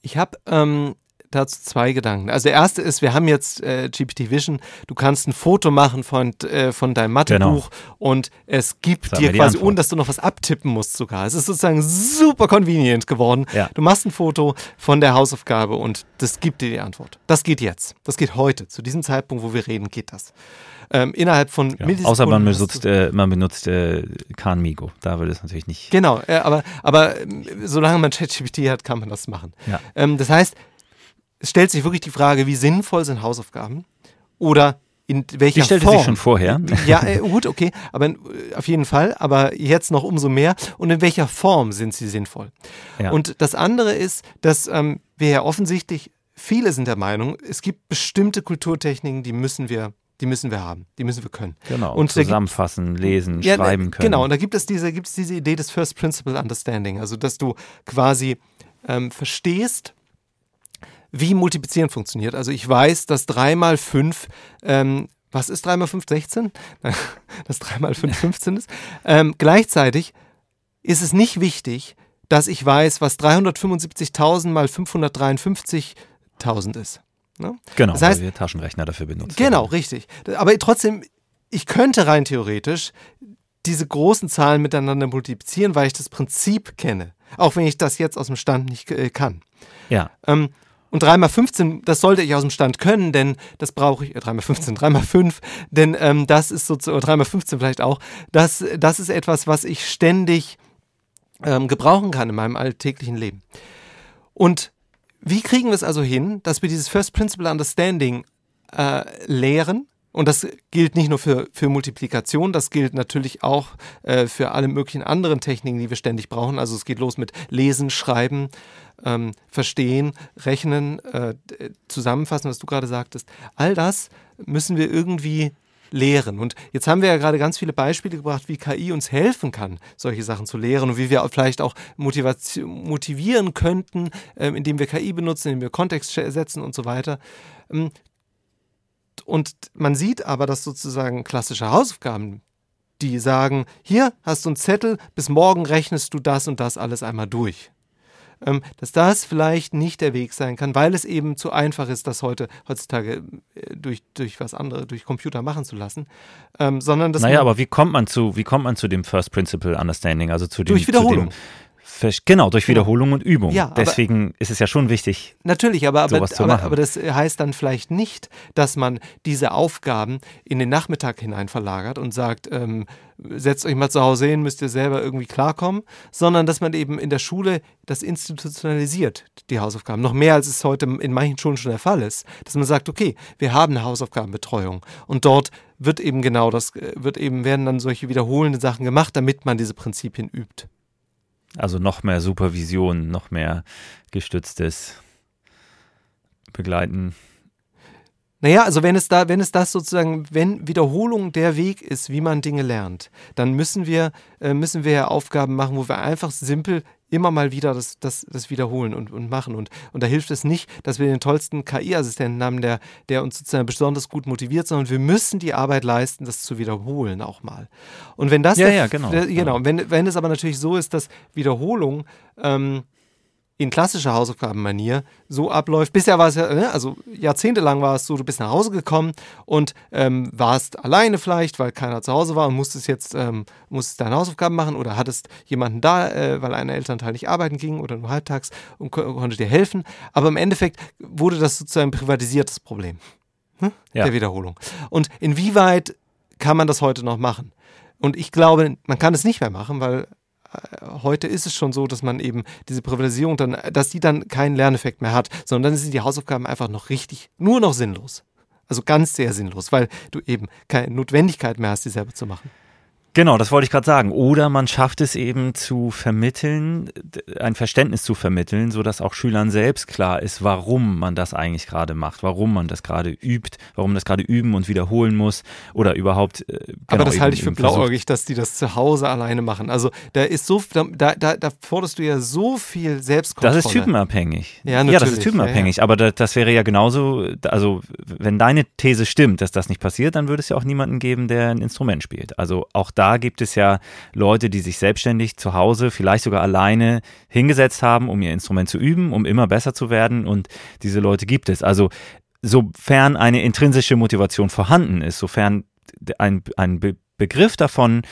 Ich habe ähm, dazu zwei Gedanken. Also der erste ist, wir haben jetzt äh, GPT Vision, du kannst ein Foto machen von, äh, von deinem Mathebuch genau. und es gibt dir quasi, ohne dass du noch was abtippen musst sogar. Es ist sozusagen super convenient geworden. Ja. Du machst ein Foto von der Hausaufgabe und das gibt dir die Antwort. Das geht jetzt. Das geht heute. Zu diesem Zeitpunkt, wo wir reden, geht das. Ähm, innerhalb von ja, Millisekunden. Außer man benutzt, äh, man benutzt äh, Khan Migo. Da würde es natürlich nicht. Genau, äh, aber, aber ähm, solange man ChatGPT hat, kann man das machen. Ja. Ähm, das heißt, es stellt sich wirklich die Frage, wie sinnvoll sind Hausaufgaben oder in welcher die stellte Form? sich schon vorher. Ja, äh, gut, okay, aber äh, auf jeden Fall, aber jetzt noch umso mehr. Und in welcher Form sind sie sinnvoll? Ja. Und das andere ist, dass ähm, wir ja offensichtlich, viele sind der Meinung, es gibt bestimmte Kulturtechniken, die müssen wir die müssen wir haben, die müssen wir können. Genau, und zusammenfassen, lesen, ja, schreiben können. Genau, und da gibt es diese, gibt es diese Idee des First Principle Understanding, also dass du quasi ähm, verstehst, wie Multiplizieren funktioniert. Also ich weiß, dass 3 mal 5, ähm, was ist 3 mal 5? 16? dass 3 mal 5 15 ist. Ähm, gleichzeitig ist es nicht wichtig, dass ich weiß, was 375.000 mal 553.000 ist. Ne? Genau, das heißt, weil wir Taschenrechner dafür benutzen. Genau, richtig. Aber trotzdem, ich könnte rein theoretisch diese großen Zahlen miteinander multiplizieren, weil ich das Prinzip kenne. Auch wenn ich das jetzt aus dem Stand nicht äh, kann. Ja. Ähm, und 3 mal 15, das sollte ich aus dem Stand können, denn das brauche ich, äh, 3 mal 15, 3 mal 5, denn ähm, das ist so, oder 3 mal 15 vielleicht auch, das, das ist etwas, was ich ständig ähm, gebrauchen kann in meinem alltäglichen Leben. Und wie kriegen wir es also hin, dass wir dieses First Principle Understanding äh, lehren? Und das gilt nicht nur für, für Multiplikation, das gilt natürlich auch äh, für alle möglichen anderen Techniken, die wir ständig brauchen. Also es geht los mit Lesen, Schreiben, ähm, Verstehen, Rechnen, äh, Zusammenfassen, was du gerade sagtest. All das müssen wir irgendwie lehren. Und jetzt haben wir ja gerade ganz viele Beispiele gebracht, wie KI uns helfen kann, solche Sachen zu lehren und wie wir vielleicht auch motivieren könnten, ähm, indem wir KI benutzen, indem wir Kontext setzen und so weiter. Ähm, und man sieht aber, dass sozusagen klassische Hausaufgaben, die sagen, hier hast du einen Zettel, bis morgen rechnest du das und das alles einmal durch. Ähm, dass das vielleicht nicht der Weg sein kann, weil es eben zu einfach ist, das heute heutzutage äh, durch, durch was anderes, durch Computer machen zu lassen, ähm, sondern dass Naja, aber wie kommt man zu, wie kommt man zu dem First Principle Understanding, also zu dem, durch Wiederholung. Zu dem Genau, durch Wiederholung und Übung. Ja, Deswegen ist es ja schon wichtig. Natürlich, aber, aber, aber, aber, das heißt dann vielleicht nicht, dass man diese Aufgaben in den Nachmittag hinein verlagert und sagt, ähm, setzt euch mal zu Hause hin, müsst ihr selber irgendwie klarkommen, sondern dass man eben in der Schule das institutionalisiert, die Hausaufgaben. Noch mehr als es heute in manchen Schulen schon der Fall ist. Dass man sagt, okay, wir haben eine Hausaufgabenbetreuung und dort wird eben genau das, äh, wird eben, werden dann solche wiederholenden Sachen gemacht, damit man diese Prinzipien übt. Also noch mehr Supervision, noch mehr gestütztes Begleiten. Naja, also wenn es da, wenn es das sozusagen, wenn Wiederholung der Weg ist, wie man Dinge lernt, dann müssen wir, äh, müssen wir ja Aufgaben machen, wo wir einfach simpel immer mal wieder das, das, das wiederholen und, und machen. Und, und da hilft es nicht, dass wir den tollsten KI-Assistenten haben, der, der uns sozusagen besonders gut motiviert, sondern wir müssen die Arbeit leisten, das zu wiederholen auch mal. Und wenn das ja, der, ja, genau. Der, genau, wenn, wenn es aber natürlich so ist, dass Wiederholung ähm, in klassischer Hausaufgabenmanier so abläuft. Bisher war es ja, ne, also jahrzehntelang war es so, du bist nach Hause gekommen und ähm, warst alleine vielleicht, weil keiner zu Hause war und musstest jetzt ähm, musstest deine Hausaufgaben machen oder hattest jemanden da, äh, weil ein Elternteil nicht arbeiten ging oder nur halbtags und ko konnte dir helfen. Aber im Endeffekt wurde das sozusagen ein privatisiertes Problem hm? ja. der Wiederholung. Und inwieweit kann man das heute noch machen? Und ich glaube, man kann es nicht mehr machen, weil heute ist es schon so, dass man eben diese Privatisierung dann, dass die dann keinen Lerneffekt mehr hat, sondern dann sind die Hausaufgaben einfach noch richtig, nur noch sinnlos. Also ganz sehr sinnlos, weil du eben keine Notwendigkeit mehr hast, die selber zu machen. Genau, das wollte ich gerade sagen. Oder man schafft es eben zu vermitteln, ein Verständnis zu vermitteln, sodass auch Schülern selbst klar ist, warum man das eigentlich gerade macht, warum man das gerade übt, warum man das gerade üben und wiederholen muss oder überhaupt. Äh, genau, Aber das halte ich für blauäugig, dass die das zu Hause alleine machen. Also da ist so, da, da, da forderst du ja so viel Selbstkontrolle. Das ist typenabhängig. Ja, natürlich. ja das ist typenabhängig. Ja, ja. Aber das, das wäre ja genauso, also wenn deine These stimmt, dass das nicht passiert, dann würde es ja auch niemanden geben, der ein Instrument spielt. Also auch da da gibt es ja Leute, die sich selbstständig zu Hause, vielleicht sogar alleine hingesetzt haben, um ihr Instrument zu üben, um immer besser zu werden. Und diese Leute gibt es. Also sofern eine intrinsische Motivation vorhanden ist, sofern ein, ein Begriff davon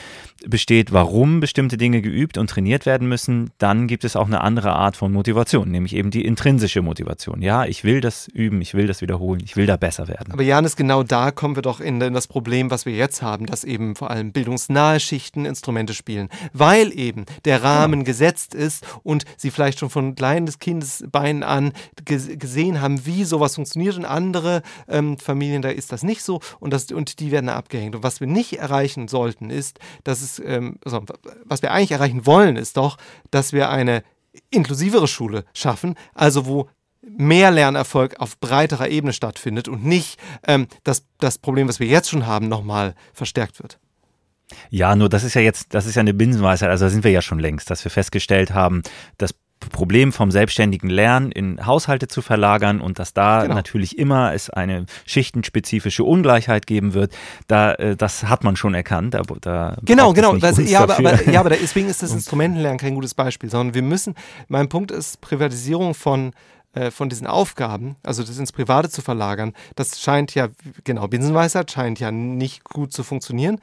besteht, warum bestimmte Dinge geübt und trainiert werden müssen, dann gibt es auch eine andere Art von Motivation, nämlich eben die intrinsische Motivation. Ja, ich will das üben, ich will das wiederholen, ich will da besser werden. Aber Janis, genau da kommen wir doch in, in das Problem, was wir jetzt haben, dass eben vor allem bildungsnahe Schichten Instrumente spielen, weil eben der Rahmen genau. gesetzt ist und sie vielleicht schon von kleines Kindesbeinen an gesehen haben, wie sowas funktioniert und andere ähm, Familien, da ist das nicht so und, das, und die werden abgehängt. Und was wir nicht erreichen sollten, ist, dass es ähm, also, was wir eigentlich erreichen wollen, ist doch, dass wir eine inklusivere Schule schaffen, also wo mehr Lernerfolg auf breiterer Ebene stattfindet und nicht ähm, dass das Problem, was wir jetzt schon haben, nochmal verstärkt wird. Ja, nur das ist ja jetzt, das ist ja eine Binsenweisheit, also da sind wir ja schon längst, dass wir festgestellt haben, dass Problem vom selbstständigen Lernen in Haushalte zu verlagern und dass da genau. natürlich immer es eine schichtenspezifische Ungleichheit geben wird, da, äh, das hat man schon erkannt. Da, da genau, genau. Das, ja, aber, aber, ja, aber deswegen ist das Instrumentenlernen kein gutes Beispiel, sondern wir müssen, mein Punkt ist Privatisierung von äh, von diesen Aufgaben, also das ins Private zu verlagern, das scheint ja, genau, Binsenweisheit scheint ja nicht gut zu funktionieren.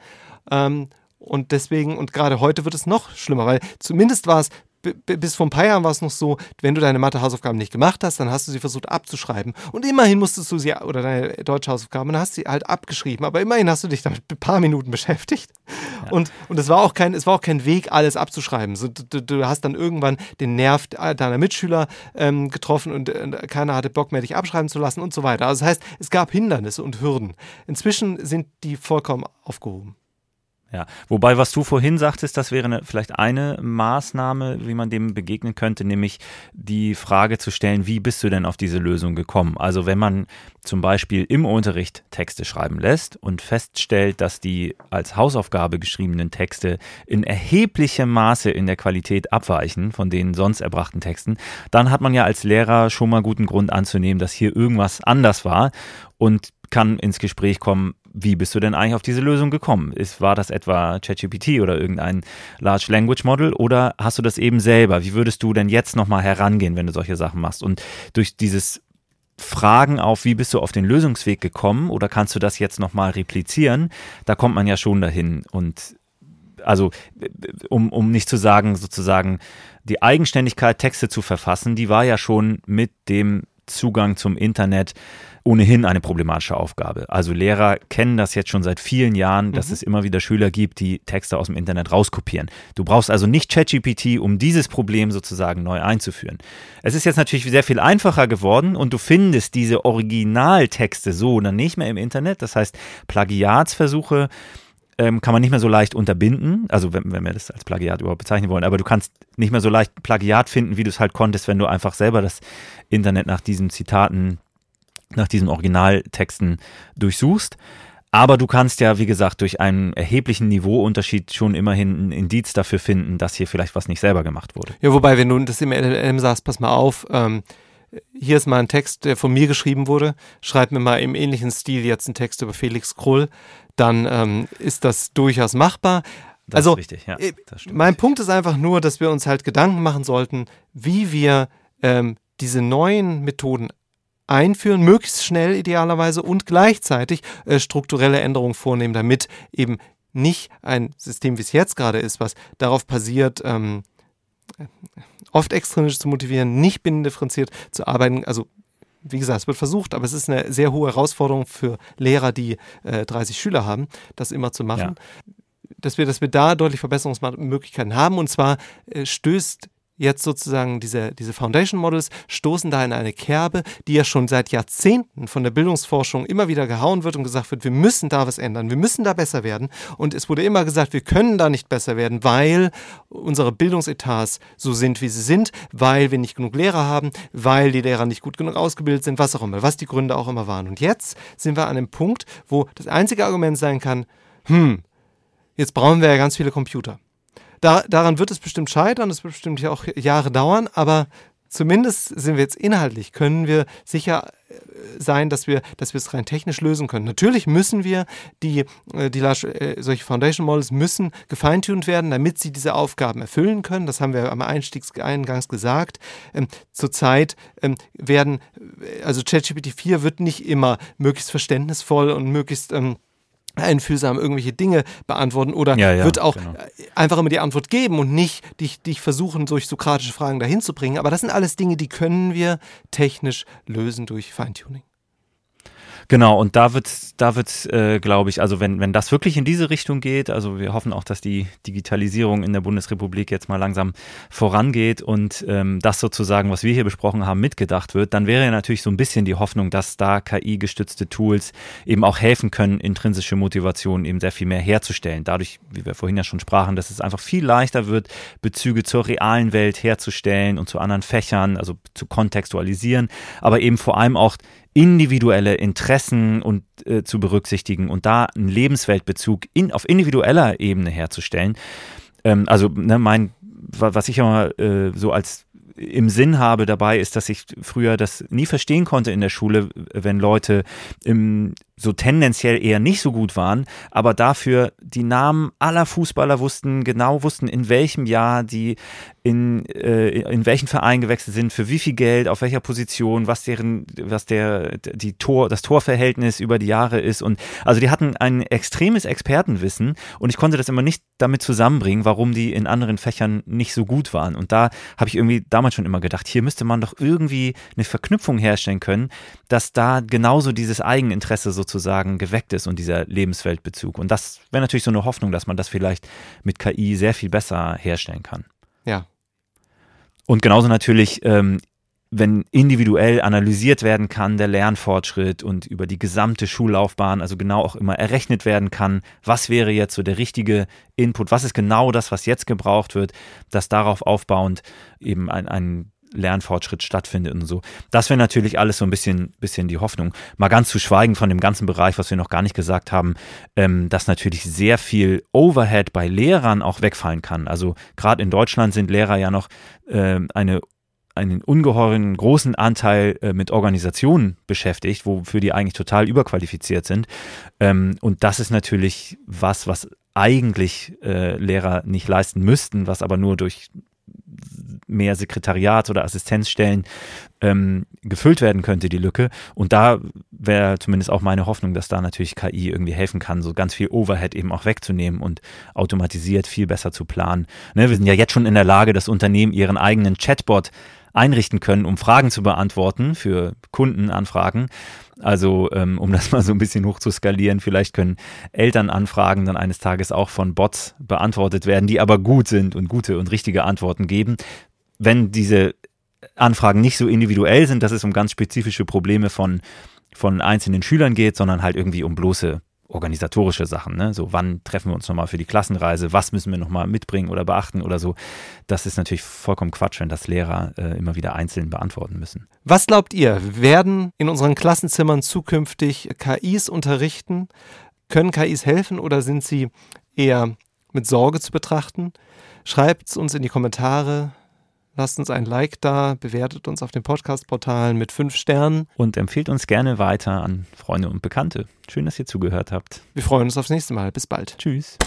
Ähm, und deswegen, und gerade heute wird es noch schlimmer, weil zumindest war es bis vor ein paar Jahren war es noch so, wenn du deine Mathe-Hausaufgaben nicht gemacht hast, dann hast du sie versucht abzuschreiben. Und immerhin musstest du sie, oder deine deutsche Hausaufgaben, dann hast du sie halt abgeschrieben. Aber immerhin hast du dich damit ein paar Minuten beschäftigt. Ja. Und, und es, war auch kein, es war auch kein Weg, alles abzuschreiben. So, du, du, hast dann irgendwann den Nerv deiner Mitschüler ähm, getroffen und äh, keiner hatte Bock mehr, dich abschreiben zu lassen und so weiter. Also das heißt, es gab Hindernisse und Hürden. Inzwischen sind die vollkommen aufgehoben. Ja, wobei, was du vorhin sagtest, das wäre eine, vielleicht eine Maßnahme, wie man dem begegnen könnte, nämlich die Frage zu stellen, wie bist du denn auf diese Lösung gekommen? Also wenn man zum Beispiel im Unterricht Texte schreiben lässt und feststellt, dass die als Hausaufgabe geschriebenen Texte in erheblichem Maße in der Qualität abweichen von den sonst erbrachten Texten, dann hat man ja als Lehrer schon mal guten Grund anzunehmen, dass hier irgendwas anders war und kann ins Gespräch kommen, wie bist du denn eigentlich auf diese Lösung gekommen? Ist, war das etwa ChatGPT oder irgendein Large Language Model oder hast du das eben selber? Wie würdest du denn jetzt nochmal herangehen, wenn du solche Sachen machst? Und durch dieses Fragen auf, wie bist du auf den Lösungsweg gekommen oder kannst du das jetzt nochmal replizieren, da kommt man ja schon dahin. Und also, um, um nicht zu sagen, sozusagen, die Eigenständigkeit, Texte zu verfassen, die war ja schon mit dem Zugang zum Internet ohnehin eine problematische Aufgabe. Also Lehrer kennen das jetzt schon seit vielen Jahren, dass mhm. es immer wieder Schüler gibt, die Texte aus dem Internet rauskopieren. Du brauchst also nicht ChatGPT, um dieses Problem sozusagen neu einzuführen. Es ist jetzt natürlich sehr viel einfacher geworden und du findest diese Originaltexte so dann nicht mehr im Internet. Das heißt, Plagiatsversuche ähm, kann man nicht mehr so leicht unterbinden, also wenn, wenn wir das als Plagiat überhaupt bezeichnen wollen, aber du kannst nicht mehr so leicht Plagiat finden, wie du es halt konntest, wenn du einfach selber das Internet nach diesen Zitaten nach diesen Originaltexten durchsuchst. Aber du kannst ja, wie gesagt, durch einen erheblichen Niveauunterschied schon immerhin ein Indiz dafür finden, dass hier vielleicht was nicht selber gemacht wurde. Ja, wobei, wenn du das im LLM sagst, pass mal auf, ähm, hier ist mal ein Text, der von mir geschrieben wurde, schreib mir mal im ähnlichen Stil jetzt einen Text über Felix Krull, dann ähm, ist das durchaus machbar. Das also, richtig, ja, äh, mein. Punkt ist einfach nur, dass wir uns halt Gedanken machen sollten, wie wir ähm, diese neuen Methoden einführen, möglichst schnell idealerweise und gleichzeitig äh, strukturelle Änderungen vornehmen, damit eben nicht ein System, wie es jetzt gerade ist, was darauf basiert, ähm, oft extrinsisch zu motivieren, nicht binnendifferenziert zu arbeiten, also wie gesagt, es wird versucht, aber es ist eine sehr hohe Herausforderung für Lehrer, die äh, 30 Schüler haben, das immer zu machen. Ja. Dass, wir, dass wir da deutlich Verbesserungsmöglichkeiten haben. Und zwar äh, stößt jetzt sozusagen diese, diese Foundation Models stoßen da in eine Kerbe, die ja schon seit Jahrzehnten von der Bildungsforschung immer wieder gehauen wird und gesagt wird, wir müssen da was ändern, wir müssen da besser werden. Und es wurde immer gesagt, wir können da nicht besser werden, weil unsere Bildungsetats so sind, wie sie sind, weil wir nicht genug Lehrer haben, weil die Lehrer nicht gut genug ausgebildet sind, was auch immer, was die Gründe auch immer waren. Und jetzt sind wir an einem Punkt, wo das einzige Argument sein kann, hm, jetzt brauchen wir ja ganz viele Computer. Da, daran wird es bestimmt scheitern, es wird bestimmt auch Jahre dauern, aber zumindest sind wir jetzt inhaltlich, können wir sicher äh, sein, dass wir, dass wir es rein technisch lösen können. Natürlich müssen wir die, äh, die äh, solche Foundation Models müssen gefeintuned werden, damit sie diese Aufgaben erfüllen können. Das haben wir am Einstiegseingangs gesagt. Ähm, zurzeit ähm, werden, also ChatGPT 4 wird nicht immer möglichst verständnisvoll und möglichst ähm, einfühlsam irgendwelche Dinge beantworten oder ja, ja, wird auch genau. einfach immer die Antwort geben und nicht dich, dich versuchen, durch sokratische Fragen dahin zu bringen. Aber das sind alles Dinge, die können wir technisch lösen durch Feintuning. Genau, und da wird, da wird, äh, glaube ich, also wenn, wenn das wirklich in diese Richtung geht, also wir hoffen auch, dass die Digitalisierung in der Bundesrepublik jetzt mal langsam vorangeht und ähm, das sozusagen, was wir hier besprochen haben, mitgedacht wird, dann wäre ja natürlich so ein bisschen die Hoffnung, dass da KI-gestützte Tools eben auch helfen können, intrinsische Motivation eben sehr viel mehr herzustellen. Dadurch, wie wir vorhin ja schon sprachen, dass es einfach viel leichter wird, Bezüge zur realen Welt herzustellen und zu anderen Fächern, also zu kontextualisieren, aber eben vor allem auch individuelle Interessen und äh, zu berücksichtigen und da einen Lebensweltbezug in, auf individueller Ebene herzustellen. Ähm, also ne, mein, was ich immer äh, so als im Sinn habe dabei, ist, dass ich früher das nie verstehen konnte in der Schule, wenn Leute im, so tendenziell eher nicht so gut waren, aber dafür die Namen aller Fußballer wussten, genau wussten, in welchem Jahr die in, äh, in welchen Verein gewechselt sind, für wie viel Geld, auf welcher Position, was deren, was der, die Tor, das Torverhältnis über die Jahre ist. Und also die hatten ein extremes Expertenwissen und ich konnte das immer nicht damit zusammenbringen, warum die in anderen Fächern nicht so gut waren. Und da habe ich irgendwie damals schon immer gedacht, hier müsste man doch irgendwie eine Verknüpfung herstellen können, dass da genauso dieses Eigeninteresse sozusagen geweckt ist und dieser Lebensweltbezug. Und das wäre natürlich so eine Hoffnung, dass man das vielleicht mit KI sehr viel besser herstellen kann. Ja. Und genauso natürlich, ähm, wenn individuell analysiert werden kann, der Lernfortschritt und über die gesamte Schullaufbahn, also genau auch immer errechnet werden kann, was wäre jetzt so der richtige Input, was ist genau das, was jetzt gebraucht wird, dass darauf aufbauend eben ein, ein Lernfortschritt stattfindet und so. Das wäre natürlich alles so ein bisschen, bisschen die Hoffnung. Mal ganz zu schweigen von dem ganzen Bereich, was wir noch gar nicht gesagt haben, ähm, dass natürlich sehr viel Overhead bei Lehrern auch wegfallen kann. Also gerade in Deutschland sind Lehrer ja noch äh, eine einen ungeheuren großen Anteil äh, mit Organisationen beschäftigt, wofür die eigentlich total überqualifiziert sind. Ähm, und das ist natürlich was, was eigentlich äh, Lehrer nicht leisten müssten, was aber nur durch mehr Sekretariat oder Assistenzstellen ähm, gefüllt werden könnte, die Lücke. Und da wäre zumindest auch meine Hoffnung, dass da natürlich KI irgendwie helfen kann, so ganz viel Overhead eben auch wegzunehmen und automatisiert viel besser zu planen. Ne, wir sind ja jetzt schon in der Lage, dass Unternehmen ihren eigenen Chatbot einrichten können, um Fragen zu beantworten für Kundenanfragen. Also ähm, um das mal so ein bisschen hoch zu skalieren, vielleicht können Elternanfragen dann eines Tages auch von Bots beantwortet werden, die aber gut sind und gute und richtige Antworten geben. Wenn diese Anfragen nicht so individuell sind, dass es um ganz spezifische Probleme von, von einzelnen Schülern geht, sondern halt irgendwie um bloße organisatorische Sachen, ne? So, wann treffen wir uns nochmal für die Klassenreise, was müssen wir nochmal mitbringen oder beachten oder so. Das ist natürlich vollkommen Quatsch, wenn das Lehrer äh, immer wieder einzeln beantworten müssen. Was glaubt ihr? Werden in unseren Klassenzimmern zukünftig KIs unterrichten? Können KIs helfen oder sind sie eher mit Sorge zu betrachten? Schreibt es uns in die Kommentare. Lasst uns ein Like da, bewertet uns auf den Podcast-Portalen mit fünf Sternen. Und empfiehlt uns gerne weiter an Freunde und Bekannte. Schön, dass ihr zugehört habt. Wir freuen uns aufs nächste Mal. Bis bald. Tschüss.